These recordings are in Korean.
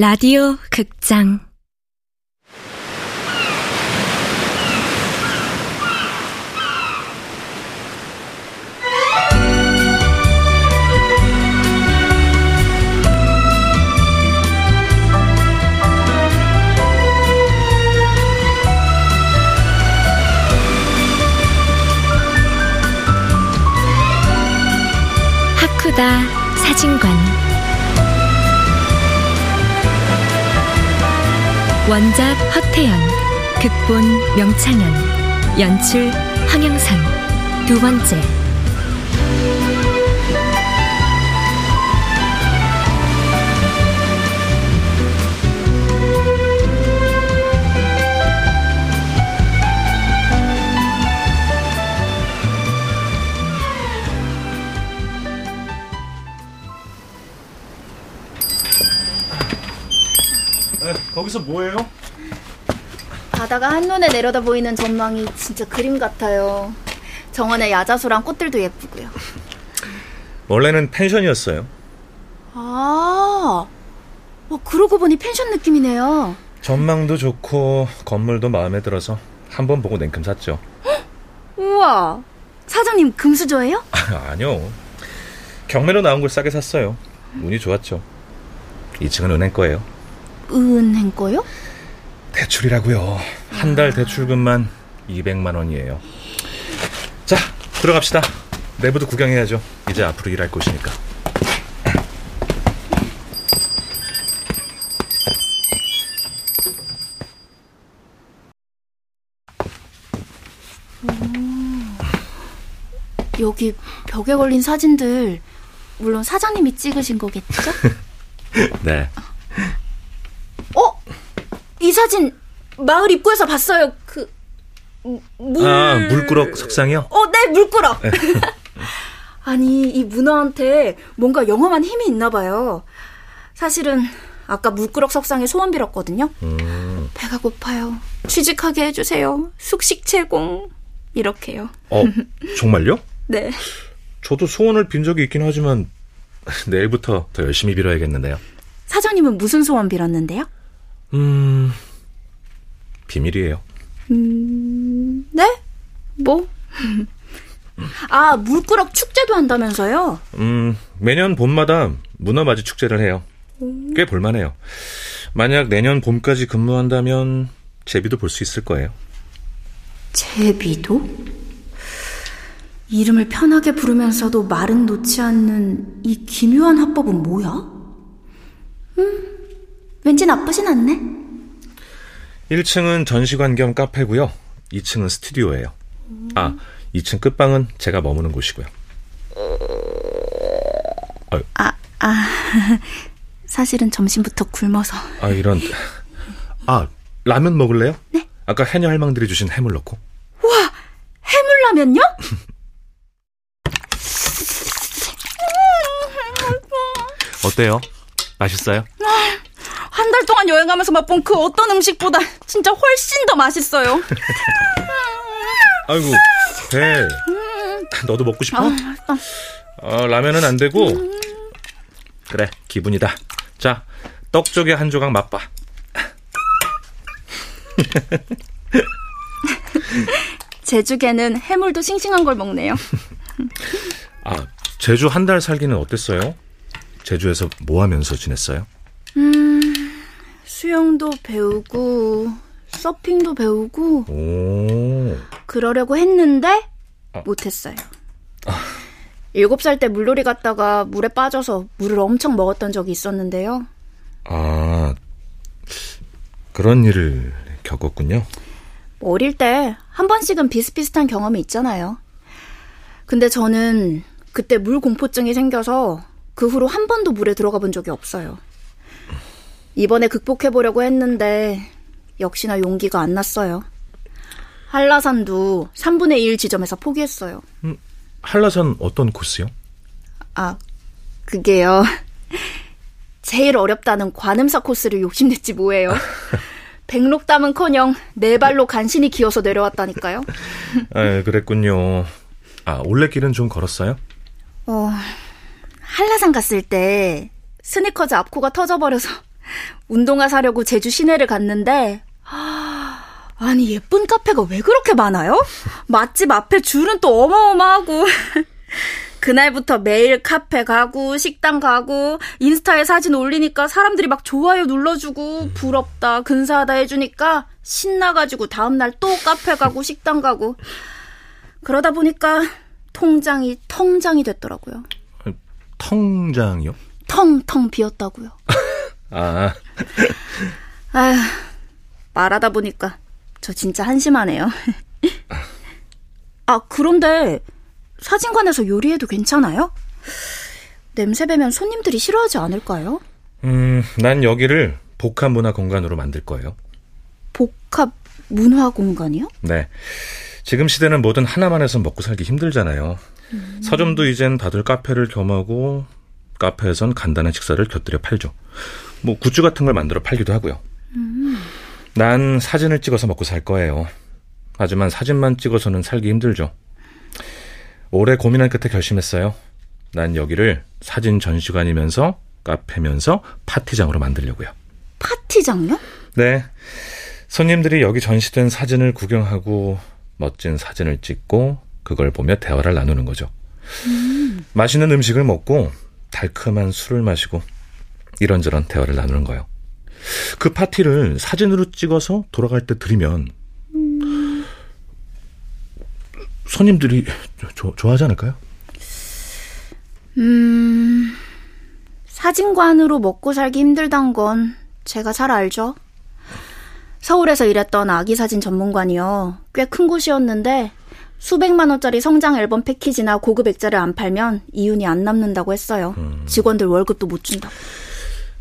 라디오 극장. 하쿠다 사진관 원작 허태연 극본 명창현 연출 황영선. 두 번째 에, 거기서 뭐해요? 바다가 한눈에 내려다 보이는 전망이 진짜 그림 같아요. 정원의 야자수랑 꽃들도 예쁘고요. 원래는 펜션이었어요. 아, 어, 그러고 보니 펜션 느낌이네요. 전망도 좋고 건물도 마음에 들어서 한 번 보고 냉큼 샀죠. 우와, 사장님 금수저예요? 아, 아니요. 경매로 나온 걸 싸게 샀어요. 운이 좋았죠. 2층은 은행 거예요. 은행 거요? 대출이라고요. 한 달 대출금만 200만 원이에요. 자, 들어갑시다. 내부도 구경해야죠. 이제 앞으로 일할 곳이니까. 여기 벽에 걸린 사진들 물론 사장님이 찍으신 거겠죠? 네. 어? 이 사진 마을 입구에서 봤어요. 그 물... 아, 물꾸럭 석상이요? 어, 네, 물꾸럭. 아니, 이 문어한테 뭔가 영험한 힘이 있나 봐요. 사실은 아까 물꾸럭 석상에 소원 빌었거든요. 음. 배가 고파요. 취직하게 해주세요. 숙식 제공. 이렇게요. 어, 정말요? 네. 저도 소원을 빈 적이 있긴 하지만 내일부터 더 열심히 빌어야겠는데요. 사장님은 무슨 소원 빌었는데요? 음, 비밀이에요. 음, 네? 뭐? 아, 물꾸럭 축제도 한다면서요? 음, 매년 봄마다 문어맞이 축제를 해요. 꽤 볼만해요. 만약 내년 봄까지 근무한다면 제비도 볼 수 있을 거예요. 제비도? 이름을 편하게 부르면서도 말은 놓지 않는 이 기묘한 합법은 뭐야? 음, 왠지 나쁘진 않네. 1층은 전시관 겸 카페고요. 2층은 스튜디오예요. 아, 2층 끝방은 제가 머무는 곳이고요. 아, 아, 사실은 점심부터 굶어서. 아, 이런. 아, 라면 먹을래요? 네. 아까 해녀 할망들이 주신 해물 넣고. 와, 해물라면요? 어때요? 맛있어요? 한 달 동안 여행하면서 맛본 그 어떤 음식보다 진짜 훨씬 더 맛있어요. 아이고, 배. 너도 먹고 싶어? 아. 어, 라면은 안 되고. 그래, 기분이다. 자, 떡쪽에 한 조각 맛봐. 제주개는 해물도 싱싱한 걸 먹네요. 아, 제주 한 달 살기는 어땠어요? 제주에서 뭐 하면서 지냈어요? 음, 수영도 배우고, 서핑도 배우고, 오, 그러려고 했는데, 아. 못했어요. 일곱 살때 물놀이 갔다가 물에 빠져서 물을 엄청 먹었던 적이 있었는데요. 아, 그런 일을 겪었군요. 어릴 때 한 번씩은 비슷비슷한 경험이 있잖아요. 근데 저는 그때 물 공포증이 생겨서 그 후로 한 번도 물에 들어가 본 적이 없어요. 이번에 극복해보려고 했는데 역시나 용기가 안 났어요. 한라산도 3분의 1 지점에서 포기했어요. 한라산 어떤 코스요? 아, 그게요. 제일 어렵다는 관음사 코스를 욕심냈지 뭐예요. 백록담은커녕 네 발로 간신히 기어서 내려왔다니까요. 아, 그랬군요. 아, 올레길은 좀 걸었어요? 어, 한라산 갔을 때 스니커즈 앞코가 터져버려서 운동화 사려고 제주 시내를 갔는데 아니 예쁜 카페가 왜 그렇게 많아요? 맛집 앞에 줄은 또 어마어마하고 그날부터 매일 카페 가고 식당 가고 인스타에 사진 올리니까 사람들이 막 좋아요 눌러주고 부럽다 근사하다 해주니까 신나가지고 다음날 또 카페 가고 식당 가고 그러다 보니까 통장이 텅장이 됐더라고요. 통장이요? 텅텅 비었다고요. 아. 아휴, 말하다 보니까 저 진짜 한심하네요. 아, 그런데 사진관에서 요리해도 괜찮아요? 냄새 배면 손님들이 싫어하지 않을까요? 음, 난 여기를 복합 문화 공간으로 만들 거예요. 복합 문화 공간이요? 네. 지금 시대는 뭐든 하나만 해서 먹고 살기 힘들잖아요. 음. 서점도 이젠 다들 카페를 겸하고 카페에선 간단한 식사를 곁들여 팔죠. 뭐 굿즈 같은 걸 만들어 팔기도 하고요. 음. 난 사진을 찍어서 먹고 살 거예요. 하지만 사진만 찍어서는 살기 힘들죠. 오래 고민한 끝에 결심했어요. 난 여기를 사진 전시관이면서 카페면서 파티장으로 만들려고요. 파티장요? 네. 손님들이 여기 전시된 사진을 구경하고 멋진 사진을 찍고 그걸 보며 대화를 나누는 거죠. 음. 맛있는 음식을 먹고 달콤한 술을 마시고 이런저런 대화를 나누는 거예요. 그 파티를 사진으로 찍어서 돌아갈 때 드리면 음. 손님들이 조, 좋아하지 않을까요? 음, 사진관으로 먹고 살기 힘들단 건 제가 잘 알죠. 서울에서 일했던 아기 사진 전문관이요. 꽤 큰 곳이었는데 수백만 원짜리 성장 앨범 패키지나 고급 액자를 안 팔면 이윤이 안 남는다고 했어요. 음. 직원들 월급도 못 준다고.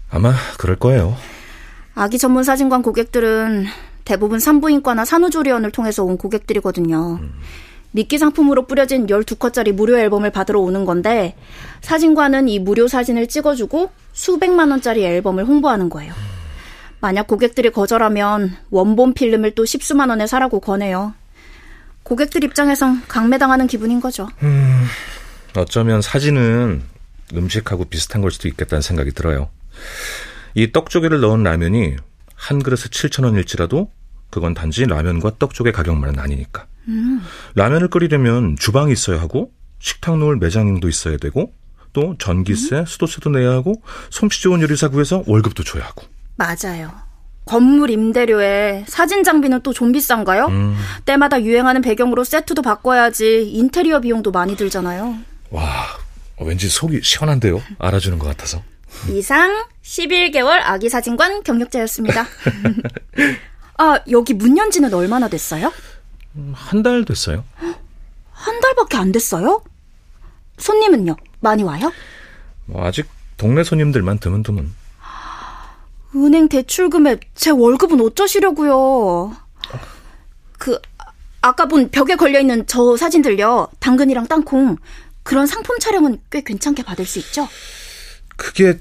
아마 그럴 거예요. 아기 전문 사진관 고객들은 대부분 산부인과나 산후조리원을 통해서 온 고객들이거든요. 음. 미끼 상품으로 뿌려진 12컷짜리 무료 앨범을 받으러 오는 건데 사진관은 이 무료 사진을 찍어주고 수백만 원짜리 앨범을 홍보하는 거예요. 만약 고객들이 거절하면 원본 필름을 또 십수만 원에 사라고 권해요. 고객들 입장에선 강매당하는 기분인 거죠. 음, 어쩌면 사진은 음식하고 비슷한 걸 수도 있겠다는 생각이 들어요. 이 떡조개를 넣은 라면이 한 그릇에 7천 원일지라도 그건 단지 라면과 떡조개 가격만은 아니니까. 음. 라면을 끓이려면 주방이 있어야 하고 식탁 놓을 매장도 있어야 되고 또 전기세, 음? 수도세도 내야 하고 솜씨 좋은 요리사 구해서 월급도 줘야 하고. 맞아요. 건물 임대료에 사진 장비는 또 좀 비싼가요? 음. 때마다 유행하는 배경으로 세트도 바꿔야지 인테리어 비용도 많이 들잖아요. 와, 왠지 속이 시원한데요? 알아주는 것 같아서. 이상 11개월 아기 사진관 경력자였습니다. 아, 여기 문 연 지는 얼마나 됐어요? 한 달 됐어요. 한 달밖에 안 됐어요? 손님은요? 많이 와요? 뭐 아직 동네 손님들만 드문드문. 은행 대출금에 제 월급은 어쩌시려고요? 그 아까 본 벽에 걸려 있는 저 사진들요. 당근이랑 땅콩 그런 상품 촬영은 꽤 괜찮게 받을 수 있죠? 그게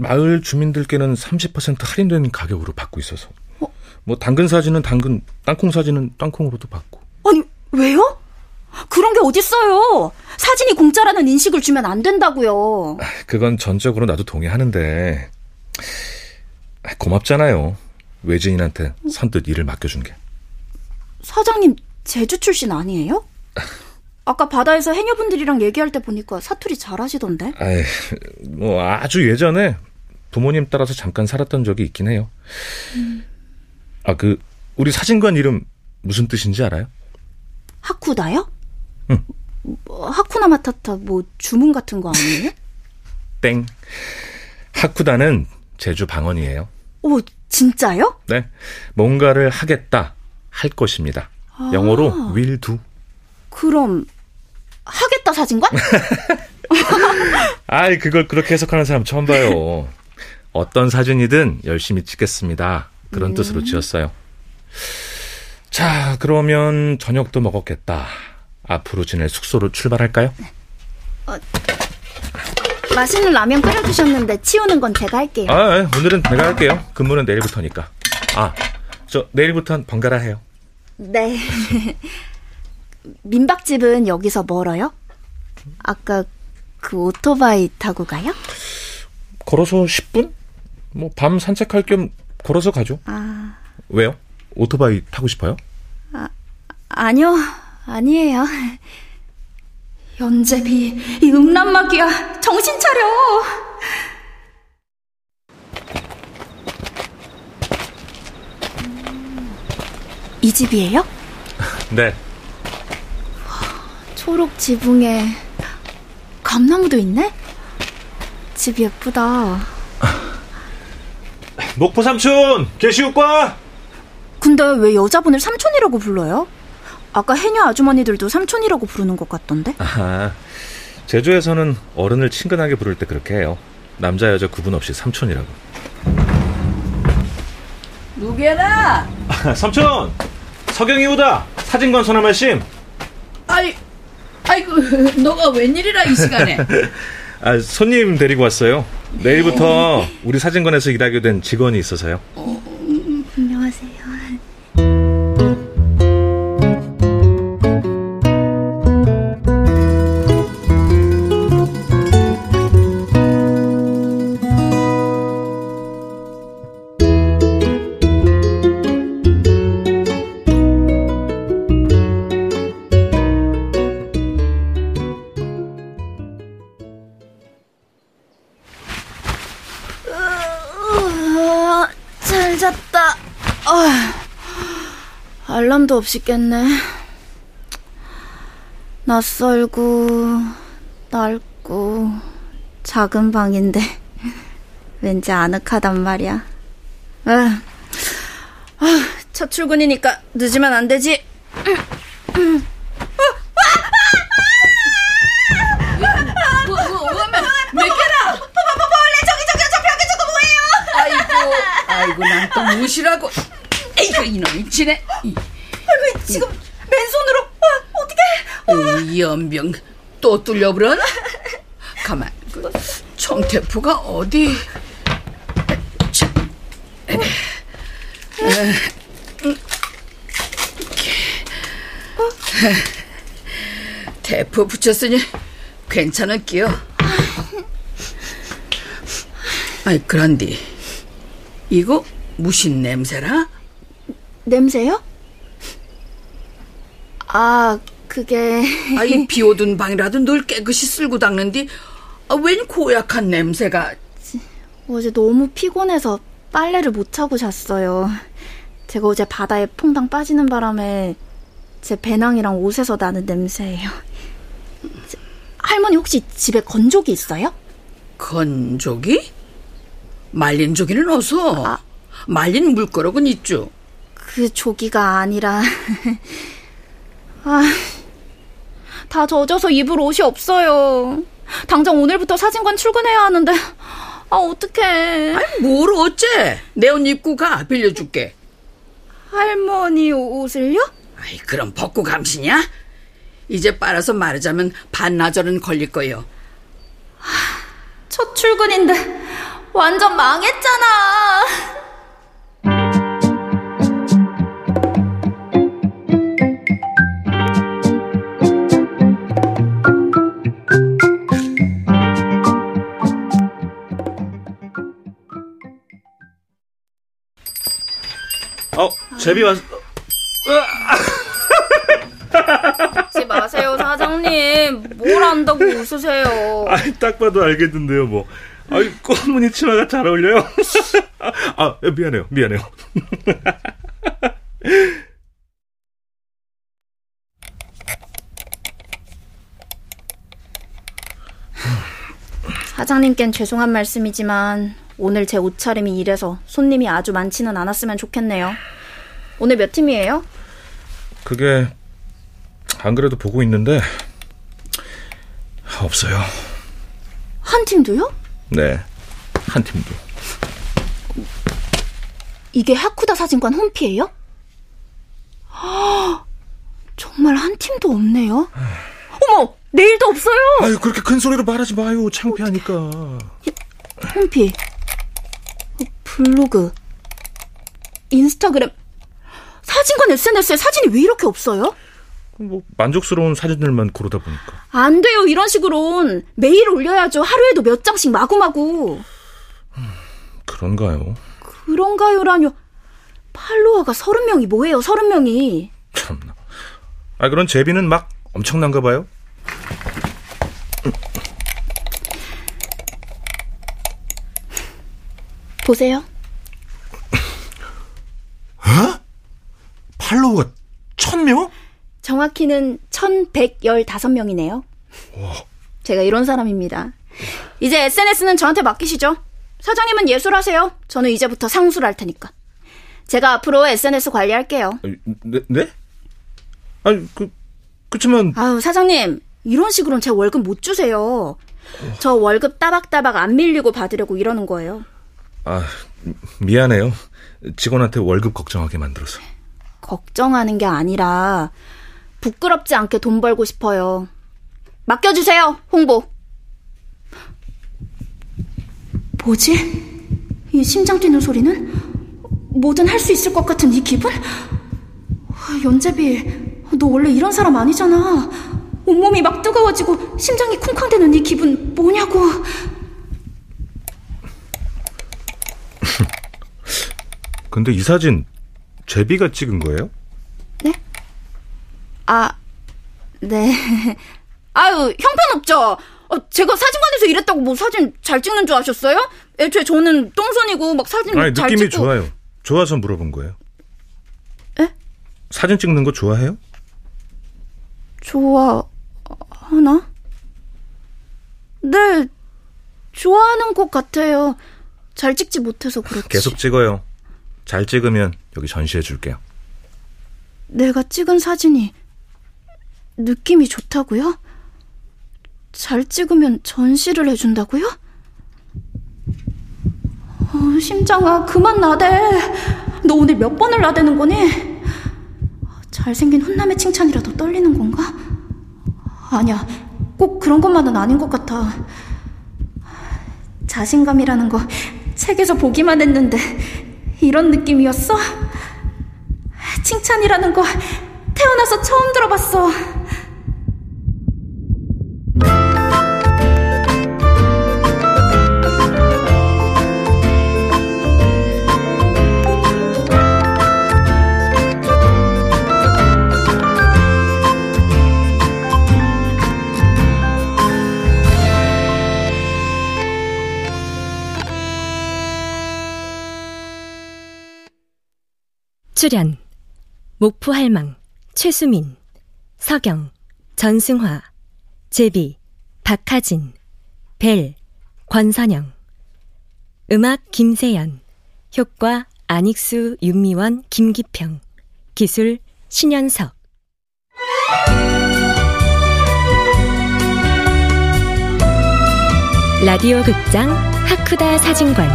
마을 주민들께는 30% 할인된 가격으로 받고 있어서. 어? 뭐 당근 사진은 당근, 땅콩 사진은 땅콩으로도 받고. 아니 왜요? 그런 게 어딨어요. 사진이 공짜라는 인식을 주면 안 된다고요. 그건 전적으로 나도 동의하는데 고맙잖아요. 외지인한테 선뜻 일을 맡겨준 게. 사장님 제주 출신 아니에요? 아까 바다에서 해녀분들이랑 얘기할 때 보니까 사투리 잘하시던데. 아이, 뭐 아주 예전에 부모님 따라서 잠깐 살았던 적이 있긴 해요. 음. 아, 그 우리 사진관 이름 무슨 뜻인지 알아요? 하쿠다요? 응. 뭐, 하쿠나 마타타 뭐 주문 같은 거 아니에요? 땡. 하쿠다는 제주 방언이에요. 오, 진짜요? 네. 뭔가를 하겠다, 할 것입니다. 아. 영어로 will do. 그럼 하겠다 사진관? 아이, 그걸 그렇게 해석하는 사람 처음 봐요. 어떤 사진이든 열심히 찍겠습니다. 그런 음. 뜻으로 지었어요. 자, 그러면 저녁도 먹었겠다. 앞으로 지낼 숙소로 출발할까요? 어, 맛있는 라면 끓여주셨는데 치우는 건 제가 할게요. 아, 예, 오늘은 내가 할게요. 근무는 내일부터니까. 아, 저 내일부터는 번갈아 해요. 네. 민박집은 여기서 멀어요? 아까 그 오토바이 타고 가요? 걸어서 10분? 뭐 밤 산책할 겸 걸어서 가죠. 아, 왜요? 오토바이 타고 싶어요? 아니요. 아니에요. 연재비, 이 음란마귀야. 정신 차려. 이 집이에요? 네. 초록 지붕에 감나무도 있네? 집 예쁘다. 목포 삼촌, 개시오과. 근데 왜 여자분을 삼촌이라고 불러요? 아까 해녀 아주머니들도 삼촌이라고 부르는 것 같던데? 아, 제주에서는 어른을 친근하게 부를 때 그렇게 해요. 남자 여자 구분 없이 삼촌이라고. 누구야? 삼촌, 서경이 오다. 사진관 소나 말씀. 아이, 아이고, 너가 웬일이라 이 시간에? 아, 손님 데리고 왔어요. 내일부터 우리 사진관에서 일하게 된 직원이 있어서요. 안녕하세요. 알람도 없이 깼네. 낯설고 넓고 작은 방인데 왠지 아늑하단 말이야. 아, 아, 첫 출근이니까 늦으면 안 되지. 아이고, 난 또 무시라고. 에이구, 이놈이 지네. 지금 맨손으로 아, 어떻게? 이 연병 또 뚫려버렸나? 가만, 그 청태포가 어디? 음. 대포 붙였으니 괜찮을게요. 아이 그런디 이거 무슨 냄새라? 냄새요? 아, 그게 아이 비오던 방이라도 늘 깨끗이 쓸고 닦는디 아, 웬 고약한 냄새가 어제 너무 피곤해서 빨래를 못 하고 잤어요. 제가 어제 바다에 퐁당 빠지는 바람에 제 배낭이랑 옷에서 나는 냄새예요. 저, 할머니 혹시 집에 건조기 있어요? 건조기? 말린 조기는 어서 아. 말린 물거럭은 있죠. 그 조기가 아니라 아, 다 젖어서 입을 옷이 없어요. 당장 오늘부터 사진관 출근해야 하는데 아 어떡해. 아니 뭘 어째 내 옷 입고 가 빌려줄게. 할머니 옷을요? 아이 그럼 벗고 감시냐? 이제 빨아서 마르자면 반나절은 걸릴 거요. 첫 출근인데 완전 망했잖아. 제비 왔. 웃지 마세요, 사장님. 뭘 안다고 웃으세요. 아, 딱 봐도 알겠는데요, 뭐. 아이, 검은이 치마가 잘 어울려요. 아, 미안해요, 미안해요. 사장님께는 죄송한 말씀이지만 오늘 제 옷차림이 이래서 손님이 아주 많지는 않았으면 좋겠네요. 오늘 몇 팀이에요? 그게, 안 그래도 보고 있는데, 없어요. 한 팀도요? 네, 한 팀도. 이게 하쿠다 사진관 홈피예요? 헉, 정말 한 팀도 없네요. 어머, 내일도 없어요. 아유, 그렇게 큰 소리로 말하지 마요. 창피하니까. 홈피, 어, 블로그, 인스타그램, 사진관 SNS에 사진이 왜 이렇게 없어요? 뭐, 만족스러운 사진들만 고르다 보니까. 안 돼요, 이런 식으론. 매일 올려야죠. 하루에도 몇 장씩 마구마구. 그런가요? 그런가요라뇨. 팔로워가 서른 명이 뭐예요, 서른 명이. 참나. 아, 그런 제비는 막 엄청난가 봐요? 보세요. 팔로워가 천 명? 정확히는 1115명이네요. 제가 이런 사람입니다. 이제 SNS는 저한테 맡기시죠. 사장님은 예술하세요. 저는 이제부터 상수를 할 테니까. 제가 앞으로 SNS 관리할게요. 네? 네? 아니, 그, 그치만. 아유, 사장님. 이런 식으로는 제 월급 못 주세요. 저 월급 따박따박 안 밀리고 받으려고 이러는 거예요. 아, 미안해요. 직원한테 월급 걱정하게 만들어서. 걱정하는 게 아니라 부끄럽지 않게 돈 벌고 싶어요. 맡겨주세요, 홍보. 뭐지? 이 심장 뛰는 소리는? 뭐든 할 수 있을 것 같은 이 기분? 연재비, 너 원래 이런 사람 아니잖아. 온몸이 막 뜨거워지고 심장이 쿵쾅대는 이 기분 뭐냐고. 근데 이 사진 제비가 찍은 거예요? 네? 아, 네. 아유, 형편없죠? 어, 제가 사진관에서 일했다고 뭐 사진 잘 찍는 줄 아셨어요? 애초에 저는 똥손이고 막 사진 아니, 잘 느낌이 찍고. 좋아요. 좋아서 물어본 거예요. 에? 사진 찍는 거 좋아해요? 좋아하나? 네, 좋아하는 것 같아요. 잘 찍지 못해서 그렇지. 계속 찍어요. 잘 찍으면 여기 전시해 줄게요. 내가 찍은 사진이 느낌이 좋다고요? 잘 찍으면 전시를 해준다고요? 어, 심장아, 그만 나대. 너 오늘 몇 번을 나대는 거니? 잘생긴 훈남의 칭찬이라도 떨리는 건가? 아니야, 꼭 그런 것만은 아닌 것 같아. 자신감이라는 거 책에서 보기만 했는데 이런 느낌이었어? 칭찬이라는 거 태어나서 처음 들어봤어. 출연 목포 할망 최수민 서경 전승화 제비 박하진 벨 권선영. 음악 김세연 효과 안익수 윤미원 김기평. 기술 신현석. 라디오 극장 하쿠다 사진관.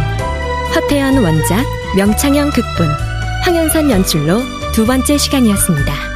허태연 원작 명창영 극본 황현선 연출로 두 번째 시간이었습니다.